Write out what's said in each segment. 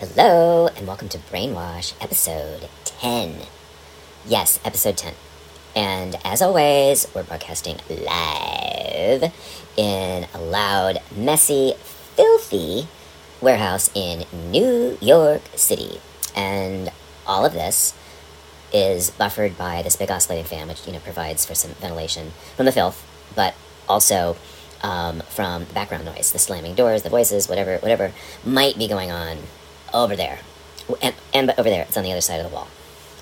Hello, and welcome to Brainwash, episode 10. Yes, episode 10. And as always, we're broadcasting live in a loud, messy, filthy warehouse in New York City. And all of this is buffered by this big oscillating fan, which you know provides for some ventilation from the filth, but also um, from the background noise, the slamming doors, the voices, whatever, whatever might be going on over there, and, and over there, it's on the other side of the wall,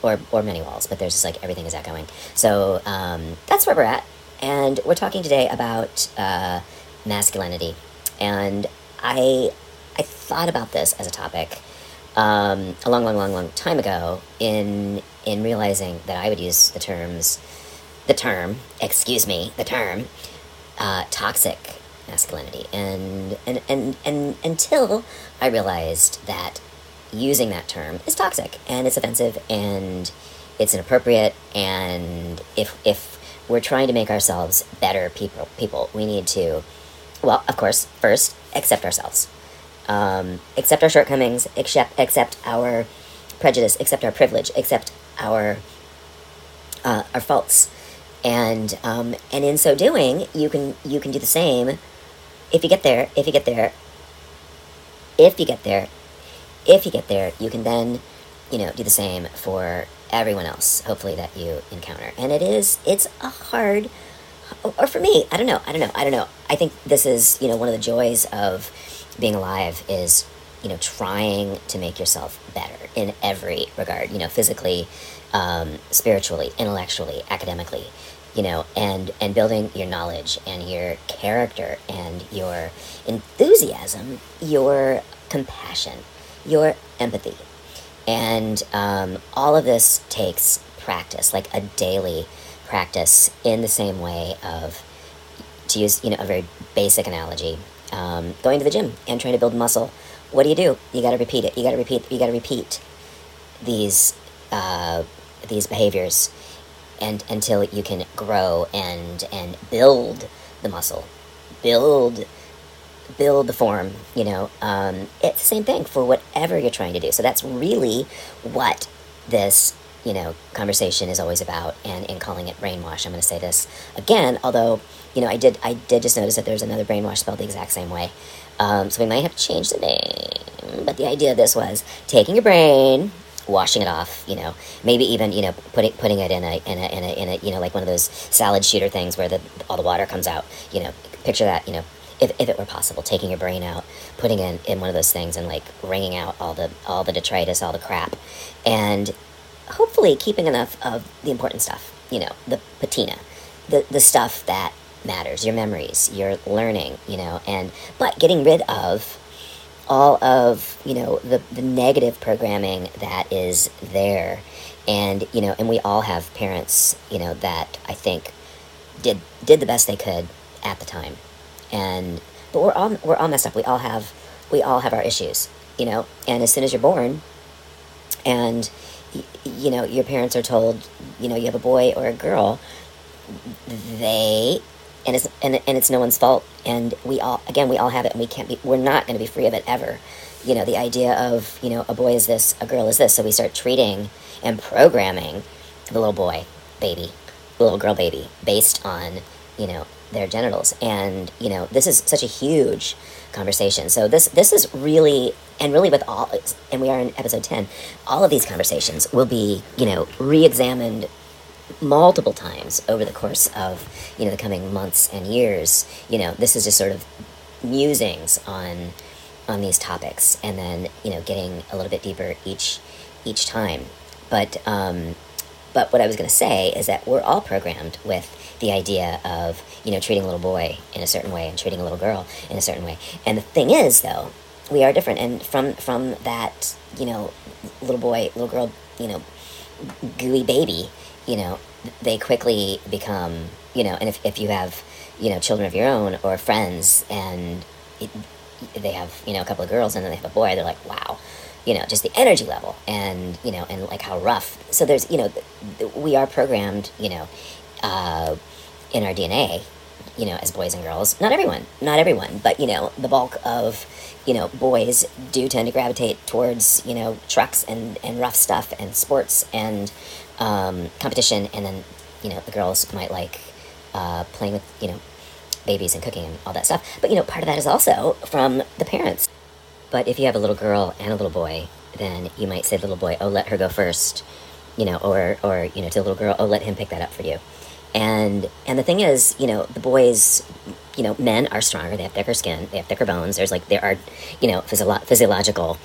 or or many walls, but there's just like everything is echoing. So um, that's where we're at, and we're talking today about uh, masculinity, and I I thought about this as a topic um, a long, long, long, long time ago in in realizing that I would use the terms, the term, excuse me, the term, uh, toxic masculinity, and and and and until I realized that using that term is toxic and it's offensive and it's inappropriate, and if if we're trying to make ourselves better people, people, we need to, well, of course, first accept ourselves. Um, accept our shortcomings, accept accept our prejudice, accept our privilege, accept our uh, our faults, and um, and in so doing, you can you can do the same. If you get there, if you get there, if you get there, if you get there, you can then, you know, do the same for everyone else. Hopefully that you encounter, and it is it's a hard, or for me, I don't know, I don't know, I don't know. I think this is you know one of the joys of being alive is you know trying to make yourself better in every regard you know physically um, spiritually intellectually academically you know and and building your knowledge and your character and your enthusiasm your compassion your empathy and um, all of this takes practice like a daily practice in the same way of to use you know a very basic analogy um, going to the gym and trying to build muscle. What do you do? You got to repeat it. You got to repeat. You got to repeat these uh, these behaviors, and until you can grow and and build the muscle, build build the form. You know, um, it's the same thing for whatever you're trying to do. So that's really what this you know conversation is always about. And in calling it brainwash, I'm going to say this again, although you know, I did I did just notice that there's another brainwash spelled the exact same way. Um, so we might have to change the name. But the idea of this was taking your brain, washing it off, you know, maybe even, you know, putting putting it in a in a in a, in a you know, like one of those salad shooter things where the all the water comes out. You know, picture that, you know, if, if it were possible, taking your brain out, putting it in, in one of those things and like wringing out all the all the detritus, all the crap, and hopefully keeping enough of the important stuff, you know, the patina, the the stuff that matters your memories your learning you know and but getting rid of all of you know the, the negative programming that is there. And you know and we all have parents you know that i think did did the best they could at the time. And but we're all we're all messed up. We all have we all have our issues you know? And as soon as you're born and you know your parents are told you know you have a boy or a girl they and it's and, and it's no one's fault. And we all again we all have it and we can't be we're not going to be free of it ever. You know the idea of you know a boy is this a girl is this. So we start treating and programming the little boy baby the little girl baby based on you know their genitals. And you know this is such a huge conversation. So this this is really and really with all and we are in episode 10 all of these conversations will be you know re-examined multiple times over the course of you know the coming months and years you know this is just sort of musings on on these topics and then you know getting a little bit deeper each each time. But um but what i was going to say is that we're all programmed with the idea of you know treating a little boy in a certain way and treating a little girl in a certain way. And the thing is though we are different. And from from that you know little boy little girl you know gooey baby you know, they quickly become, you know, and if, if you have, you know, children of your own or friends and it, they have, you know, a couple of girls and then they have a boy, they're like, wow, you know, just the energy level and, you know, and like how rough. So there's, you know, we are programmed, you know, uh, in our DNA you know, as boys and girls. Not everyone, not everyone, but you know, the bulk of you know boys do tend to gravitate towards you know trucks and and rough stuff and sports and um, competition, and then you know the girls might like uh, playing with you know babies and cooking and all that stuff. But you know, part of that is also from the parents. But if you have a little girl and a little boy, then you might say to the little boy, "Oh, let her go first, you know, or or you know, to the little girl, "Oh, let him pick that up for you." And and the thing is, you know, the boys, you know, men are stronger. They have thicker skin. They have thicker bones. There's like there are, you know, physio- physiological,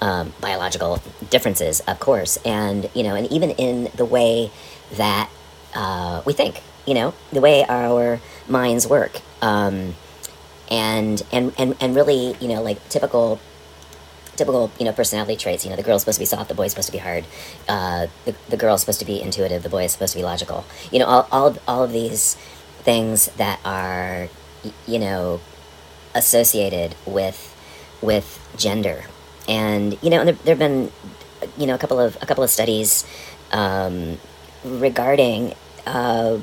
um, biological differences, of course, and you know, and even in the way that uh, we think, you know, the way our minds work, um, and and and and really, you know, like typical typical you know personality traits you know the girl's supposed to be soft the boy's supposed to be hard uh, the, the girl's supposed to be intuitive the boy is supposed to be logical. You know all, all, of, all of these things that are you know associated with with gender and you know and there, there have been you know a couple of a couple of studies um, regarding uh,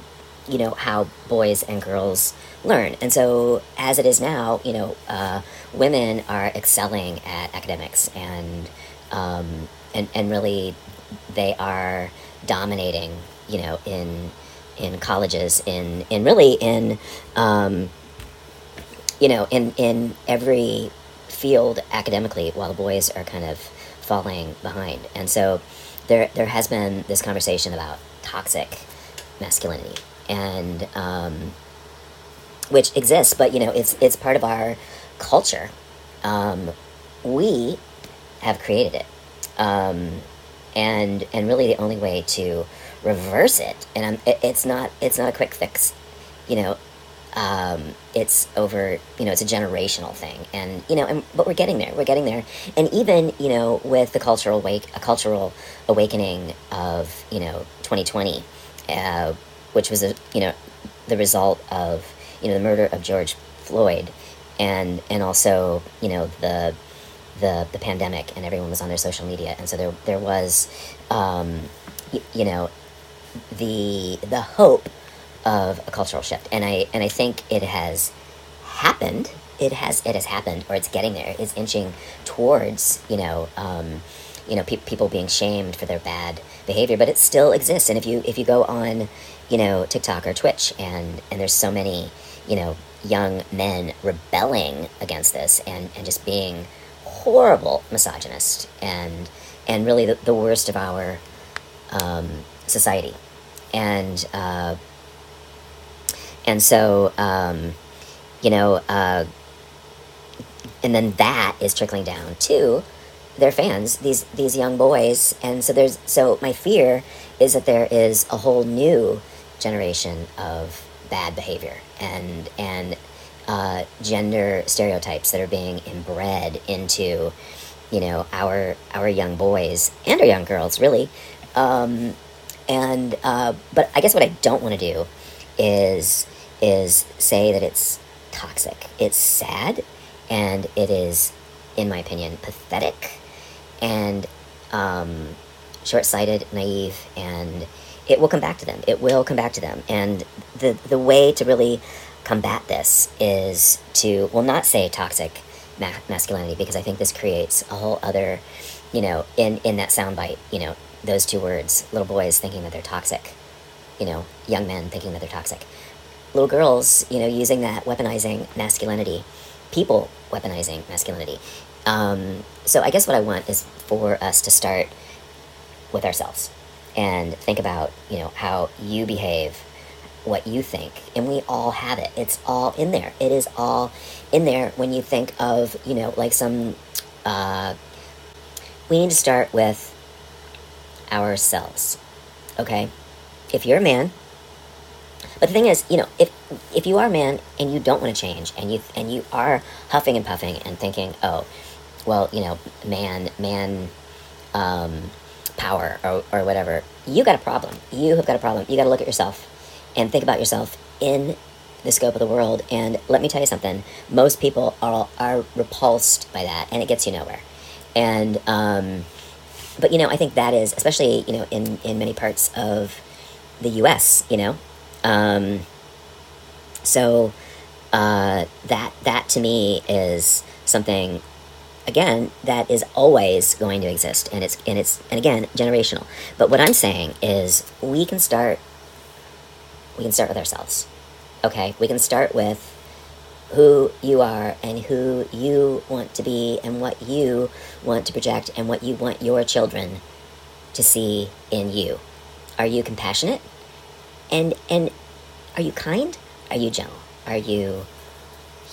you know how boys and girls learn. And so as it is now you know uh, women are excelling at academics and um, and and really they are dominating you know in in colleges in in really in um, you know in in every field academically while the boys are kind of falling behind and so there there has been this conversation about toxic masculinity and um, which exists, but you know it's it's part of our culture. Um, we have created it, um, and and really the only way to reverse it, and it, it's not it's not a quick fix, you know. Um, it's over, you know, it's a generational thing, and you know, and but we're getting there. We're getting there, and even you know, with the cultural wake, a cultural awakening of you know, 2020, uh, which was a you know, the result of you know the murder of George Floyd, and and also you know the the the pandemic, and everyone was on their social media, and so there there was, um, y- you know, the the hope of a cultural shift, and I and I think it has happened. It has it has happened, or it's getting there. It's inching towards you know. Um, you know, pe- people being shamed for their bad behavior, but it still exists. And if you if you go on, you know, TikTok or Twitch, and and there's so many, you know, young men rebelling against this and and just being horrible misogynist and and really the, the worst of our um, society, and uh, and so um, you know, uh, and then that is trickling down to their fans, these these young boys, and so there's so my fear is that there is a whole new generation of bad behavior and and uh, gender stereotypes that are being inbred into you know our our young boys and our young girls really. Um, and uh, but I guess what I don't want to do is is say that it's toxic. It's sad, and it is, in my opinion, pathetic and um, short sighted, naive, and it will come back to them. It will come back to them. And the, the way to really combat this is to, well, not say toxic ma- masculinity, because I think this creates a whole other, you know, in, in that soundbite, you know, those two words, little boys thinking that they're toxic, you know, young men thinking that they're toxic. Little girls, you know, using that weaponizing masculinity, people weaponizing masculinity. Um, so I guess what I want is for us to start with ourselves and think about, you know, how you behave, what you think, and we all have it. It's all in there. It is all in there when you think of, you know, like some. Uh, we need to start with ourselves, okay? If you're a man, but the thing is, you know, if if you are a man and you don't want to change, and you and you are huffing and puffing and thinking, oh, well, you know, man, man, um, power or, or whatever, you got a problem. You have got a problem. You got to look at yourself and think about yourself in the scope of the world. And let me tell you something: most people are are repulsed by that, and it gets you nowhere. And um, but you know, I think that is especially you know in in many parts of the U.S. You know, um, So uh, that that to me is something again that is always going to exist and it's and it's and again generational. But what i'm saying is we can start we can start with ourselves okay? We can start with who you are and who you want to be and what you want to project and what you want your children to see in you. Are you compassionate and and are you kind are you gentle are you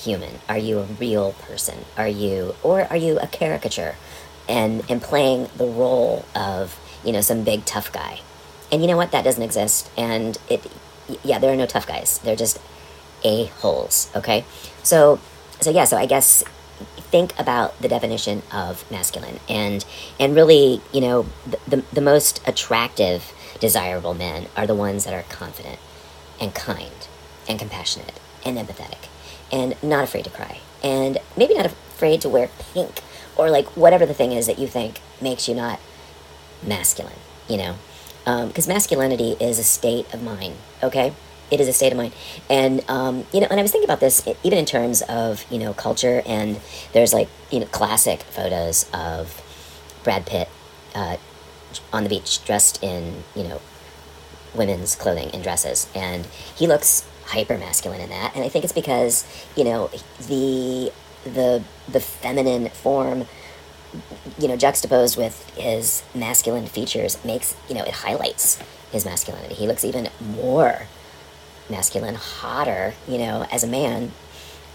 human? Are you a real person? Are you, or are you a caricature and, and playing the role of, you know, some big tough guy? And you know what? That doesn't exist. And it, yeah, there are no tough guys. They're just a-holes, okay? So, so yeah, so I guess think about the definition of masculine and and really you know the, the, the, most attractive desirable men are the ones that are confident and kind and compassionate and empathetic and not afraid to cry and maybe not afraid to wear pink or like whatever the thing is that you think makes you not masculine, you know? Because um, masculinity is a state of mind, okay? It is a state of mind. And, um, you know, and I was thinking about this even in terms of, you know, culture, and there's like, you know, classic photos of Brad Pitt uh, on the beach dressed in, you know, women's clothing and dresses. And he looks hyper masculine in that, and I think it's because you know the the the feminine form you know juxtaposed with his masculine features makes you know it highlights his masculinity. He looks even more masculine hotter you know as a man.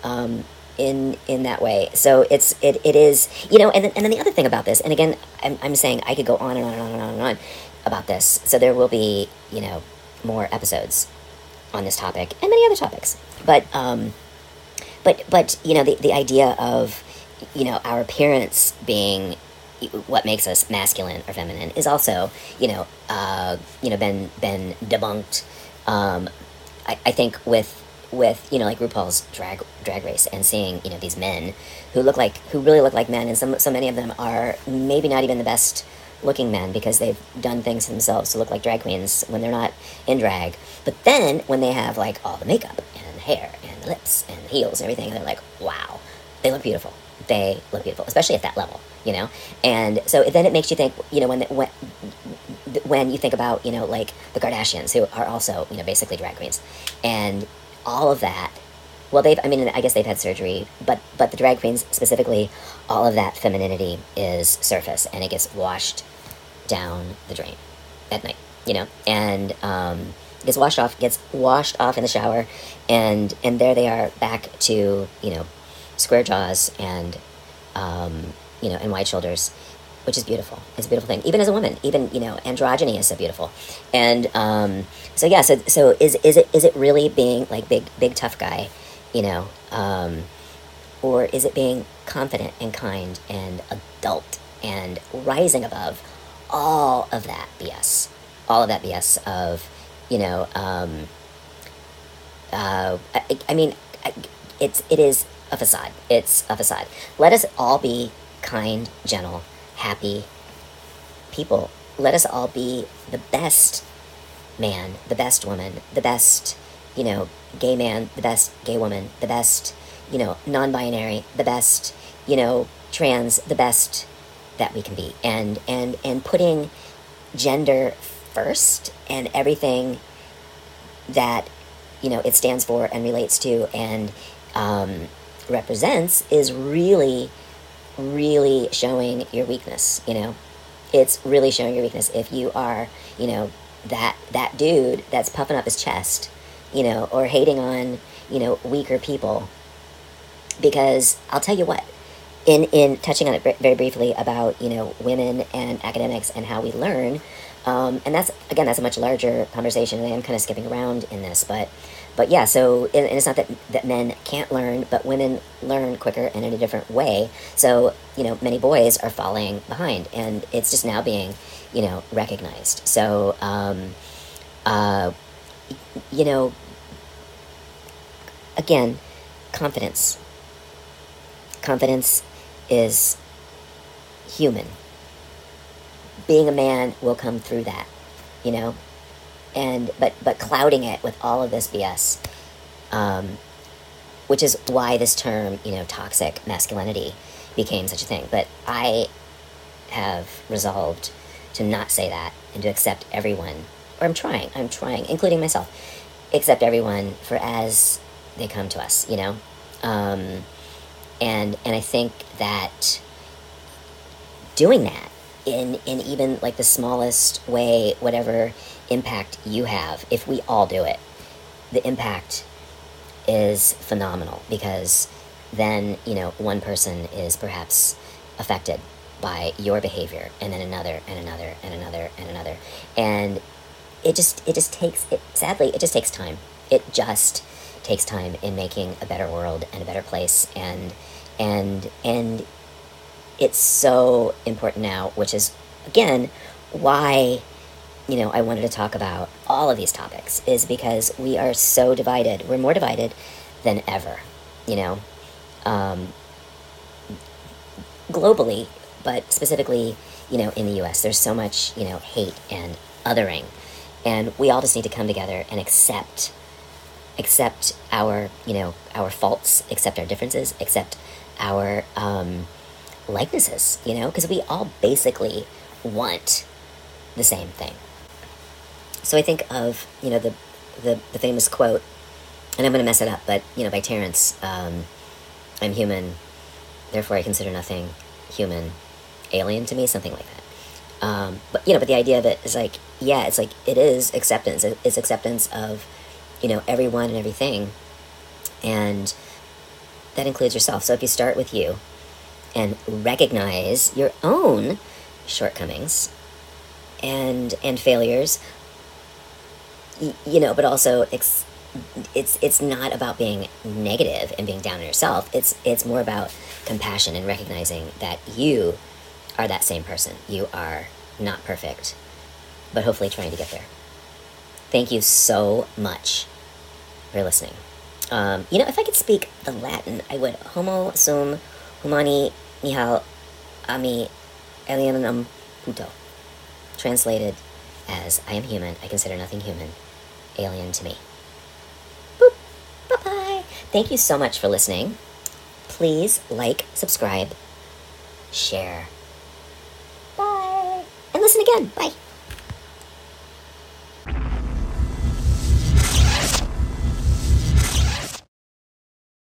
Um, in in that way so it's it, it is you know and then, and then the other thing about this and again I'm, I'm saying i could go on and on and on and on and on about this so there will be you know more episodes on this topic and many other topics. But um, but but you know the the idea of you know our appearance being what makes us masculine or feminine is also you know uh, you know been been debunked. Um, I, I think with with you know like RuPaul's drag drag race and seeing you know these men who look like who really look like men and some so many of them are maybe not even the best looking men because they've done things themselves to look like drag queens when they're not in drag. But then when they have like all the makeup and hair and the lips and heels and everything, they're like, wow, they look beautiful. They look beautiful, especially at that level, you know. And so then it makes you think, you know, when when when you think about, you know, like the Kardashians, who are also, you know, basically drag queens, and all of that well they've i mean i guess they've had surgery but but the drag queens specifically all of that femininity is surface and it gets washed down the drain at night you know? And um, gets washed off gets washed off in the shower and and there they are back to you know square jaws and um, you know and wide shoulders which is beautiful it's a beautiful thing even as a woman even you know androgyny is so beautiful and um, so yeah so so is is it is it really being like big big tough guy you know, um, or is it being confident and kind and adult and rising above all of that BS, all of that BS of, you know, um, uh, I, I mean, it's it is a facade. It's a facade. Let us all be kind, gentle, happy people. Let us all be the best man, the best woman, the best you know, gay man, the best gay woman, the best, you know, non binary, the best, you know, trans, the best that we can be. And, and, and putting gender first and everything that, you know, it stands for and relates to and um, represents is really, really showing your weakness, you know? It's really showing your weakness if you are, you know, that that dude that's puffing up his chest you know, or hating on, you know, weaker people. Because I'll tell you what, in, in touching on it very briefly about, you know, women and academics and how we learn, um, and that's, again, that's a much larger conversation, and I'm kind of skipping around in this, but, but yeah, so, and it's not that, that men can't learn, but women learn quicker and in a different way. So, you know, many boys are falling behind, and it's just now being, you know, recognized. So, um, uh, you know, again, confidence. Confidence is human. Being a man will come through that, you know, and but but clouding it with all of this BS Um, which is why this term, you know, toxic masculinity became such a thing. But I have resolved to not say that and to accept everyone, or I'm trying, I'm trying, including myself, accept everyone for as they come to us, you know? Um, and, and I think that doing that in, in even like the smallest way, whatever impact you have, if we all do it, the impact is phenomenal because then, you know, one person is perhaps affected by your behavior and then another and another and another and another. And it just it just takes it sadly it just takes time. It just takes time in making a better world and a better place and and and it's so important now, which is again why you know, I wanted to talk about all of these topics is because we are so divided. We're more divided than ever, you know, um, globally, but specifically, you know, in the US. There's so much, you know, hate and othering. And we all just need to come together and accept accept our, you know, our faults, accept our differences, accept our um, likenesses, you know, because we all basically want the same thing. So I think of, you know, the, the, the famous quote, and I'm going to mess it up, but, you know, by Terence, um, I'm human, therefore I consider nothing human alien to me, something like that. Um, but, you know, but the idea of it is like, yeah, it's like, it is acceptance. It's acceptance of, you know, everyone and everything. And that includes yourself. So if you start with you and recognize your own shortcomings and and failures you know, but also it's it's it's not about being negative and being down on yourself. It's it's more about compassion and recognizing that you are that same person. You are not perfect, but hopefully trying to get there. Thank you so much for listening. Um, you know, if I could speak the Latin, I would. Homo sum humani nihil a me alienum puto. Translated as I am human, I consider nothing human alien to me. Boop. Bye bye. Thank you so much for listening. Please like, subscribe, share. Bye. And listen again. Bye.